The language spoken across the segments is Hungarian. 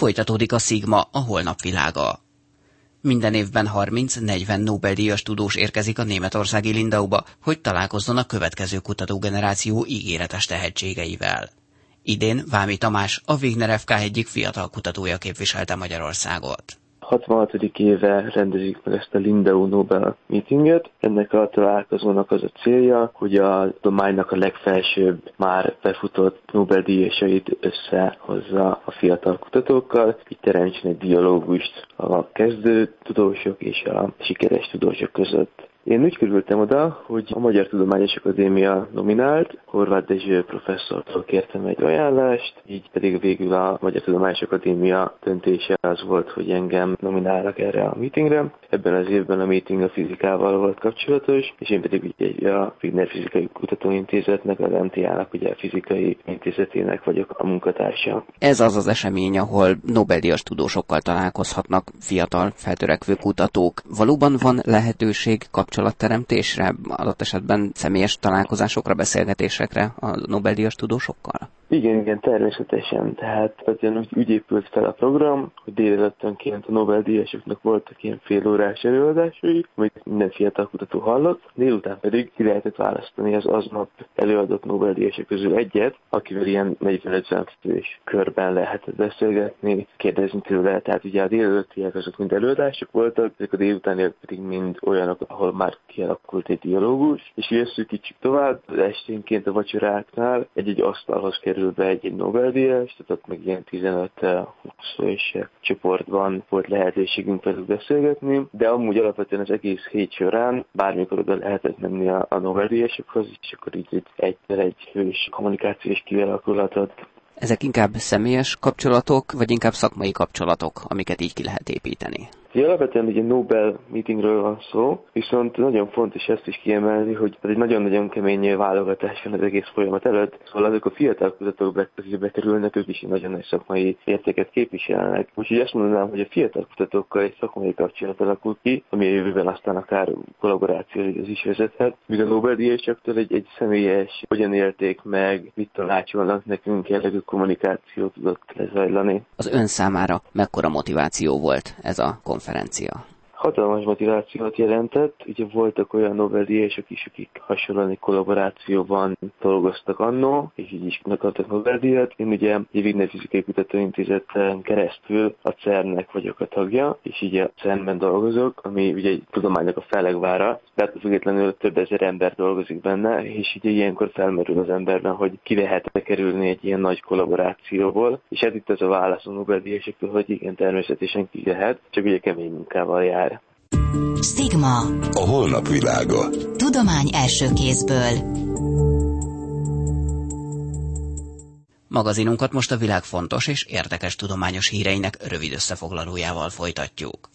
Folytatódik a Sigma, a holnap világa. Minden évben 30-40 Nobel-díjas tudós érkezik a németországi Lindauba, hogy találkozzon a következő kutatógeneráció ígéretes tehetségeivel. Idén Vámi Tamás, a Wigner FK egyik fiatal kutatója képviselte Magyarországot. 66. éve rendezik meg ezt a Lindau Nobel meetinget. Ennek a találkozónak az a célja, hogy a tudománynak a legfelsőbb már befutott Nobel-díjasait összehozza a fiatal kutatókkal, így teremtsen egy dialógust a kezdő tudósok és a sikeres tudósok között. Én úgy kerültem oda, hogy a Magyar Tudományos Akadémia nominált, Horváth Dezső professzortól kértem egy ajánlást, így pedig végül a Magyar Tudományos Akadémia döntése az volt, hogy engem nominálnak erre a meetingre. Ebben az évben a meeting a fizikával volt kapcsolatos, és én pedig ugye a Wigner Fizikai Kutatóintézetnek, az MTA-nak, ugye a fizikai intézetének vagyok a munkatársa. Ez az az esemény, ahol Nobel-díjas tudósokkal találkozhatnak fiatal, feltörekvő kutatók. Valóban van lehetőség kapcsolatban kapcsolatteremtésre, adott esetben személyes találkozásokra, beszélgetésekre a Nobel-díjas tudósokkal? Igen, igen, természetesen. Tehát azért úgy, úgy épült fel a program, hogy délelőttönként a Nobel-díjasoknak voltak ilyen félórás előadásai, amit minden fiatal kutató hallott, délután pedig ki lehetett választani az aznap előadott Nobel-díjasok közül egyet, akivel ilyen 45 fős körben lehetett beszélgetni, kérdezni tőle. Tehát ugye a délelőttiek azok mind előadások voltak, ezek a délutániak pedig mind olyanok, ahol már kialakult egy dialógus, és így szűkítsük tovább, esténként a vacsoráknál egy-egy asztalhoz kerül be egy, Nobel-díjas, tehát meg ilyen 15-20 és csoportban volt lehetőségünk velük beszélgetni, de amúgy alapvetően az egész hét során bármikor oda lehetett menni a, a Nobel-díjasokhoz, és akkor így egy, egy, egy hős kommunikációs kialakulhatott ezek inkább személyes kapcsolatok, vagy inkább szakmai kapcsolatok, amiket így ki lehet építeni? Ugye alapvetően egy Nobel meetingről van szó, viszont nagyon fontos ezt is kiemelni, hogy ez egy nagyon-nagyon kemény válogatás van az egész folyamat előtt, szóval azok a fiatal kutatók be, bekerülnek, ők is nagyon nagy szakmai értéket képviselnek. Úgyhogy azt mondanám, hogy a fiatal kutatókkal egy szakmai kapcsolat alakul ki, ami a jövőben aztán akár kollaborációhoz is vezethet, míg a Nobel-díjasoktól egy, egy személyes, hogyan élték meg, mit tanácsolnak nekünk, jellegű kommunikáció tudott lezajlani. Az ön számára mekkora motiváció volt ez a konferencia? Konferencia? Hatalmas motivációt jelentett. Ugye voltak olyan Nobel-díjasok is, akik hasonlóan kollaborációban dolgoztak annó, és így is megkaptak Nobel-díjat. Én ugye a Wigner Fizikai Kutatóintézeten keresztül a CERN-nek vagyok a tagja, és így a CERN-ben dolgozok, ami ugye egy tudománynak a felegvára. Tehát függetlenül több ezer ember dolgozik benne, és így ilyenkor felmerül az emberben, hogy ki lehet kerülni egy ilyen nagy kollaborációból. És ez itt az a válasz a Nobel-díjasoktól, hogy igen, természetesen ki lehet, csak ugye kemény munkával jár. Stigma. A holnap világa. Tudomány első kézből. Magazinunkat most a világ fontos és érdekes tudományos híreinek rövid összefoglalójával folytatjuk.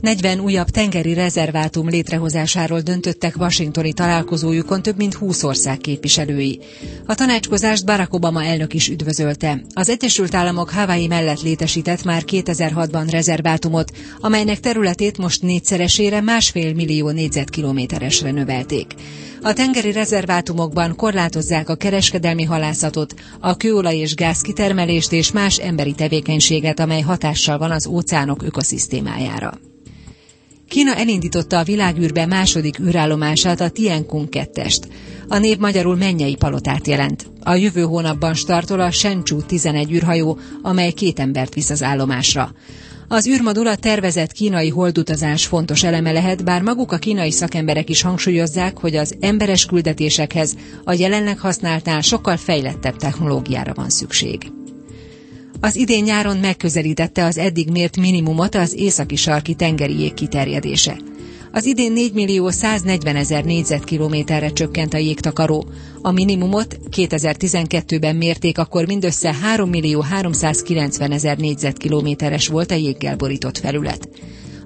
40 újabb tengeri rezervátum létrehozásáról döntöttek washingtoni találkozójukon több mint 20 ország képviselői. A tanácskozást Barack Obama elnök is üdvözölte. Az Egyesült Államok Hawaii mellett létesített már 2006-ban rezervátumot, amelynek területét most négyszeresére másfél millió négyzetkilométeresre növelték. A tengeri rezervátumokban korlátozzák a kereskedelmi halászatot, a kőolaj és gáz kitermelést és más emberi tevékenységet, amely hatással van az óceánok ökoszisztémájára. Kína elindította a világűrbe második űrállomását, a Tiankun 2-est. A név magyarul mennyei palotát jelent. A jövő hónapban startol a Shenzhou 11 űrhajó, amely két embert visz az állomásra. Az űrmodul a tervezett kínai holdutazás fontos eleme lehet, bár maguk a kínai szakemberek is hangsúlyozzák, hogy az emberes küldetésekhez a jelenleg használtál sokkal fejlettebb technológiára van szükség. Az idén nyáron megközelítette az eddig mért minimumot az északi sarki tengeri jég kiterjedése. Az idén 4 millió 140 ezer négyzetkilométerre csökkent a jégtakaró. A minimumot 2012-ben mérték, akkor mindössze 3 millió 390 ezer négyzetkilométeres volt a jéggel borított felület.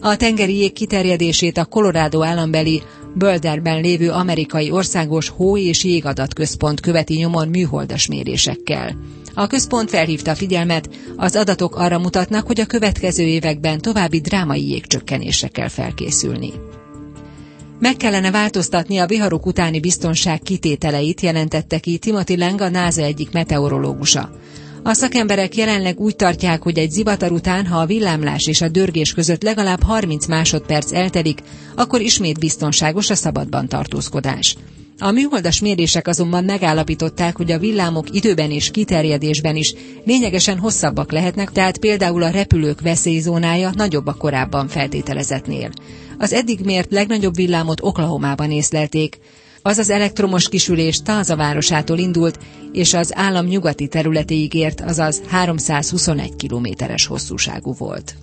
A tengeri jég kiterjedését a Colorado állambeli Boulderben lévő amerikai országos hó- és jégadatközpont követi nyomon műholdas mérésekkel. A központ felhívta figyelmet, az adatok arra mutatnak, hogy a következő években további drámai jégcsökkenésre felkészülni. Meg kellene változtatni a viharok utáni biztonság kitételeit, jelentette ki Timothy Lang, a NASA egyik meteorológusa. A szakemberek jelenleg úgy tartják, hogy egy zivatar után, ha a villámlás és a dörgés között legalább 30 másodperc eltelik, akkor ismét biztonságos a szabadban tartózkodás. A műholdas mérések azonban megállapították, hogy a villámok időben és kiterjedésben is lényegesen hosszabbak lehetnek, tehát például a repülők veszélyzónája nagyobb a korábban feltételezetnél. Az eddig mért legnagyobb villámot Oklahomában észlelték. Az az elektromos kisülés Táza városától indult, és az állam nyugati területéig ért, azaz 321 kilométeres hosszúságú volt.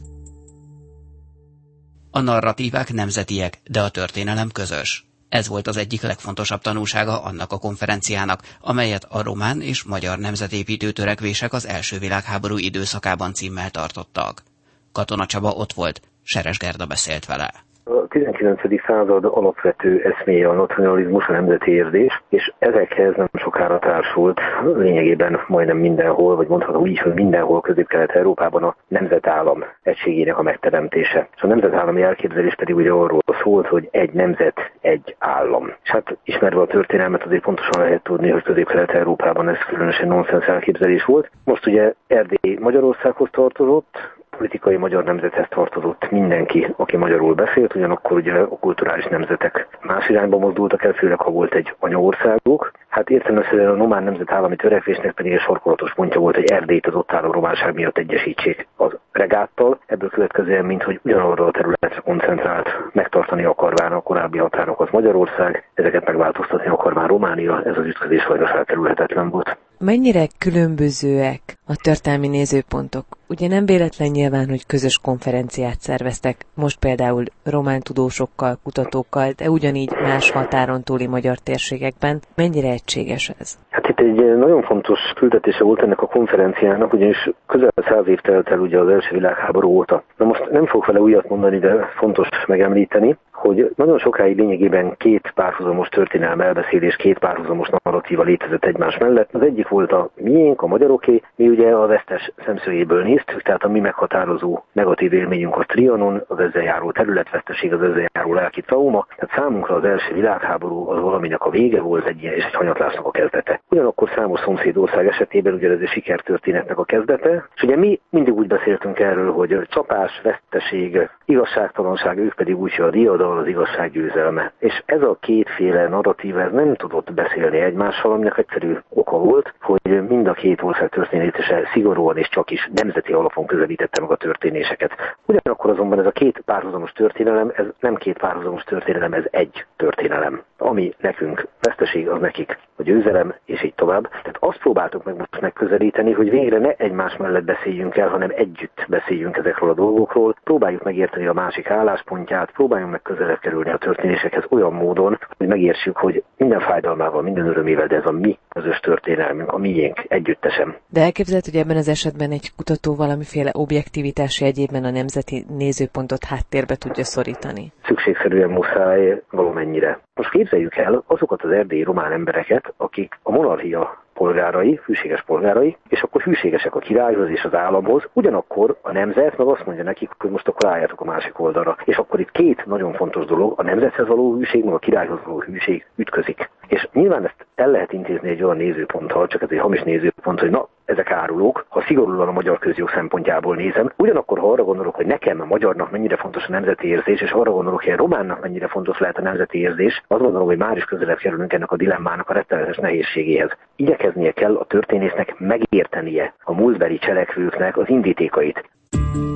A narratívák nemzetiek, de a történelem közös. Ez volt az egyik legfontosabb tanúsága annak a konferenciának, amelyet a román és magyar nemzetépítő törekvések az első világháború időszakában címmel tartottak. Katona Csaba ott volt, Seres Gerda beszélt vele. A 19. század alapvető eszméje a nacionalizmus, a nemzeti érzés, és ezekhez nem sokára társult lényegében majdnem mindenhol, vagy mondhatom így, hogy mindenhol közép-kelet-európában a nemzetállam egységének a megteremtése. És a nemzetállami elképzelés pedig ugye arról szólt, hogy egy nemzet, egy állam. És hát ismerve a történelmet azért pontosan lehet tudni, hogy közép-kelet-európában ez különösen nonsens elképzelés volt. Most ugye Erdély Magyarországhoz tartozott, politikai magyar nemzethez tartozott mindenki, aki magyarul beszélt, ugyanakkor ugye a kulturális nemzetek más irányba mozdultak el, főleg ha volt egy anyaországuk. Hát értelemszerűen a román nemzetállami törekvésnek pedig egy sorkolatos pontja volt, hogy Erdélyt az ott álló románság miatt egyesítsék az regáttal. Ebből következően, mint hogy ugyanarra a területre koncentrált, megtartani akarván a korábbi határokat Magyarország, ezeket megváltoztatni akarván Románia, ez az ütközés sajnos elkerülhetetlen volt. Mennyire különbözőek a történelmi nézőpontok? Ugye nem véletlen nyilván, hogy közös konferenciát szerveztek, most például román tudósokkal, kutatókkal, de ugyanígy más határon túli magyar térségekben. Mennyire egységes ez? Hát itt egy nagyon fontos küldetése volt ennek a konferenciának, ugyanis közel száz év telt el ugye az első világháború óta. Na most nem fogok vele újat mondani, de fontos megemlíteni, hogy nagyon sokáig lényegében két párhuzamos történelme elbeszélés, két párhuzamos narratíva létezett egymás mellett. Az egyik volt a miénk, a magyaroké, mi ugye a vesztes szemszögéből néztük, tehát a mi meghatározó negatív élményünk a Trianon, az ezzel járó területveszteség, az ezzel járó lelki trauma. Tehát számunkra az első világháború az valaminek a vége volt, egy ilyen és egy hanyatlásnak a kezdete. Ugyanakkor számos szomszédország esetében ugye ez egy sikertörténetnek a kezdete, és ugye mi mindig úgy beszéltünk erről, hogy csapás, veszteség, igazságtalanság, ők pedig úgy, hogy a diadal, az igazság győzelme. És ez a kétféle narratíva ez nem tudott beszélni egymással, aminek egyszerű oka volt, hogy mind a két ország történése szigorúan és csak is nemzeti alapon közelítette meg a történéseket. Ugyanakkor azonban ez a két párhuzamos történelem, ez nem két párhuzamos történelem, ez egy történelem. Ami nekünk veszteség, az nekik a győzelem, és így tovább. Tehát azt próbáltuk meg most megközelíteni, hogy végre ne egymás mellett beszéljünk el, hanem együtt beszéljünk ezekről a dolgokról, próbáljuk megérteni a másik álláspontját, próbáljunk meg közelebb kerülni a történésekhez olyan módon, hogy megértsük, hogy minden fájdalmával, minden örömével, de ez a mi közös történelmünk, a miénk együttesen. De elképzelhet, hogy ebben az esetben egy kutató valamiféle objektivitás jegyében a nemzeti nézőpontot háttérbe tudja szorítani? Szükségszerűen muszáj valamennyire. Most képzeljük el azokat az erdélyi román embereket, akik a monarchia polgárai, hűséges polgárai, és akkor hűségesek a királyhoz és az államhoz, ugyanakkor a nemzet meg azt mondja nekik, hogy most akkor álljatok a másik oldalra. És akkor itt két nagyon fontos dolog, a nemzethez való hűség, meg a királyhoz való hűség ütközik. És nyilván ezt el lehet intézni egy olyan nézőponttal, csak ez egy hamis nézőpont, hogy na, ezek árulók, ha szigorúan a magyar közjog szempontjából nézem. Ugyanakkor, ha arra gondolok, hogy nekem a magyarnak mennyire fontos a nemzeti érzés, és arra gondolok, hogy a románnak mennyire fontos lehet a nemzeti érzés, azt gondolom, hogy már is közelebb kerülünk ennek a dilemmának a rettenetes nehézségéhez. Igyekeznie kell a történésznek megértenie a múltbeli cselekvőknek az indítékait.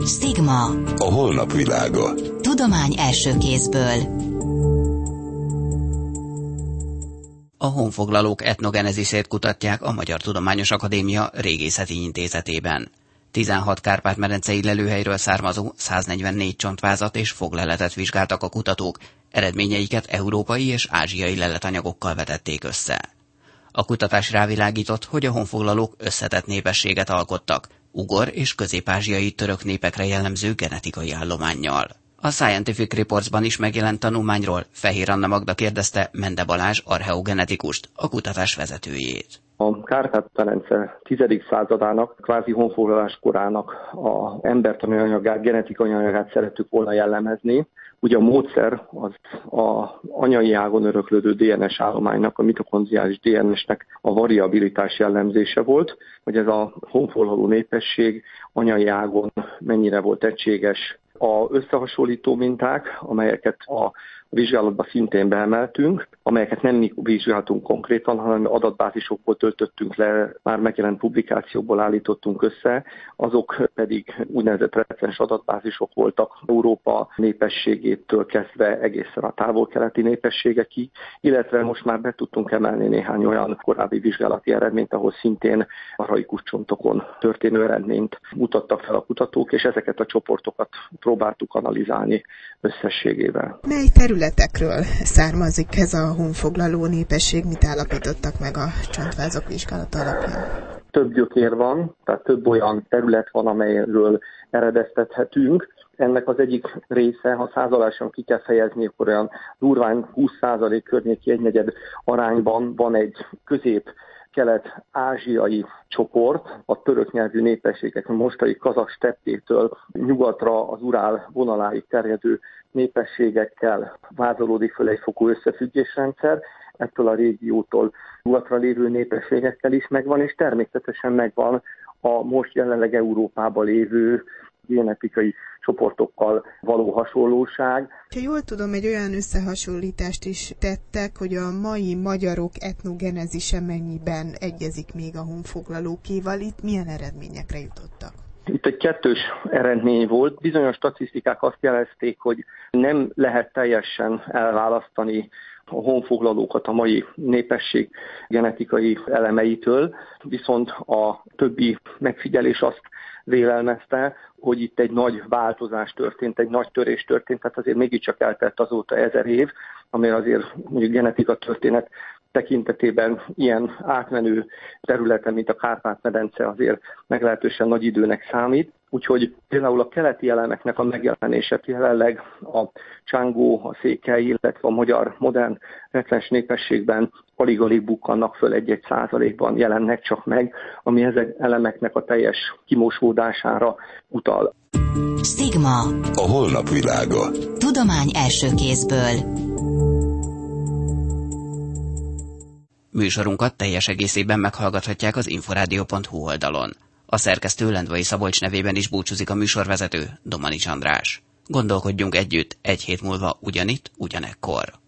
Stigma. A holnap világa. Tudomány első kézből. A honfoglalók etnogenezisét kutatják a Magyar Tudományos Akadémia régészeti intézetében. 16 Kárpát-medencei lelőhelyről származó 144 csontvázat és fogleletet vizsgáltak a kutatók, eredményeiket európai és ázsiai leletanyagokkal vetették össze. A kutatás rávilágított, hogy a honfoglalók összetett népességet alkottak, ugor és közép-ázsiai török népekre jellemző genetikai állományjal. A Scientific Reportsban is megjelent tanulmányról Fehér Anna Magda kérdezte Mende Balázs archeogenetikust, a kutatás vezetőjét. A Kárpát-Pelence 10. századának, kvázi honfoglalás korának a embertani anyagát, genetikai anyagát szerettük volna jellemezni, Ugye a módszer az a anyai ágon öröklődő DNS állománynak, a mitokondriális DNS-nek a variabilitás jellemzése volt, hogy ez a honfoglaló népesség anyai ágon mennyire volt egységes, a összehasonlító minták, amelyeket a vizsgálatba szintén beemeltünk, amelyeket nem mi vizsgáltunk konkrétan, hanem adatbázisokból töltöttünk le, már megjelent publikációkból állítottunk össze, azok pedig úgynevezett recens adatbázisok voltak Európa népességétől kezdve egészen a távol-keleti népességekig, illetve most már be tudtunk emelni néhány olyan korábbi vizsgálati eredményt, ahol szintén arhaikus csontokon történő eredményt mutattak fel a kutatók, és ezeket a csoportokat próbáltuk analizálni összességével. Mely területekről származik ez a honfoglaló népesség, mit állapítottak meg a csontvázok vizsgálata alapján? Több gyökér van, tehát több olyan terület van, amelyről eredeztethetünk. Ennek az egyik része, ha százaláson ki kell fejezni, akkor olyan durván 20% környéki egynegyed arányban van egy közép kelet-ázsiai csoport, a török nyelvű népességek, mostai kazak steppétől nyugatra az Urál vonaláig terjedő népességekkel vázolódik föl egy fokú összefüggésrendszer, ettől a régiótól nyugatra lévő népességekkel is megvan, és természetesen megvan a most jelenleg Európában lévő genetikai csoportokkal való hasonlóság. Ha jól tudom, egy olyan összehasonlítást is tettek, hogy a mai magyarok etnogenezise mennyiben egyezik még a honfoglalókéval. Itt milyen eredményekre jutottak? Itt egy kettős eredmény volt. Bizonyos statisztikák azt jelezték, hogy nem lehet teljesen elválasztani a honfoglalókat a mai népesség genetikai elemeitől, viszont a többi megfigyelés azt vélelmezte, hogy itt egy nagy változás történt, egy nagy törés történt, tehát azért mégiscsak eltelt azóta ezer év, ami azért mondjuk genetika történet tekintetében ilyen átmenő területen, mint a Kárpát-medence azért meglehetősen nagy időnek számít. Úgyhogy például a keleti elemeknek a megjelenése jelenleg a csángó, a székely, illetve a magyar modern recens népességben alig-alig bukkannak föl egy-egy százalékban jelennek csak meg, ami ezek elemeknek a teljes kimosódására utal. Stigma. A holnap világa. Tudomány első kézből. Műsorunkat teljes egészében meghallgathatják az inforádió.hu oldalon. A szerkesztő Lendvai Szabolcs nevében is búcsúzik a műsorvezető, Domani András. Gondolkodjunk együtt egy hét múlva ugyanitt, ugyanekkor.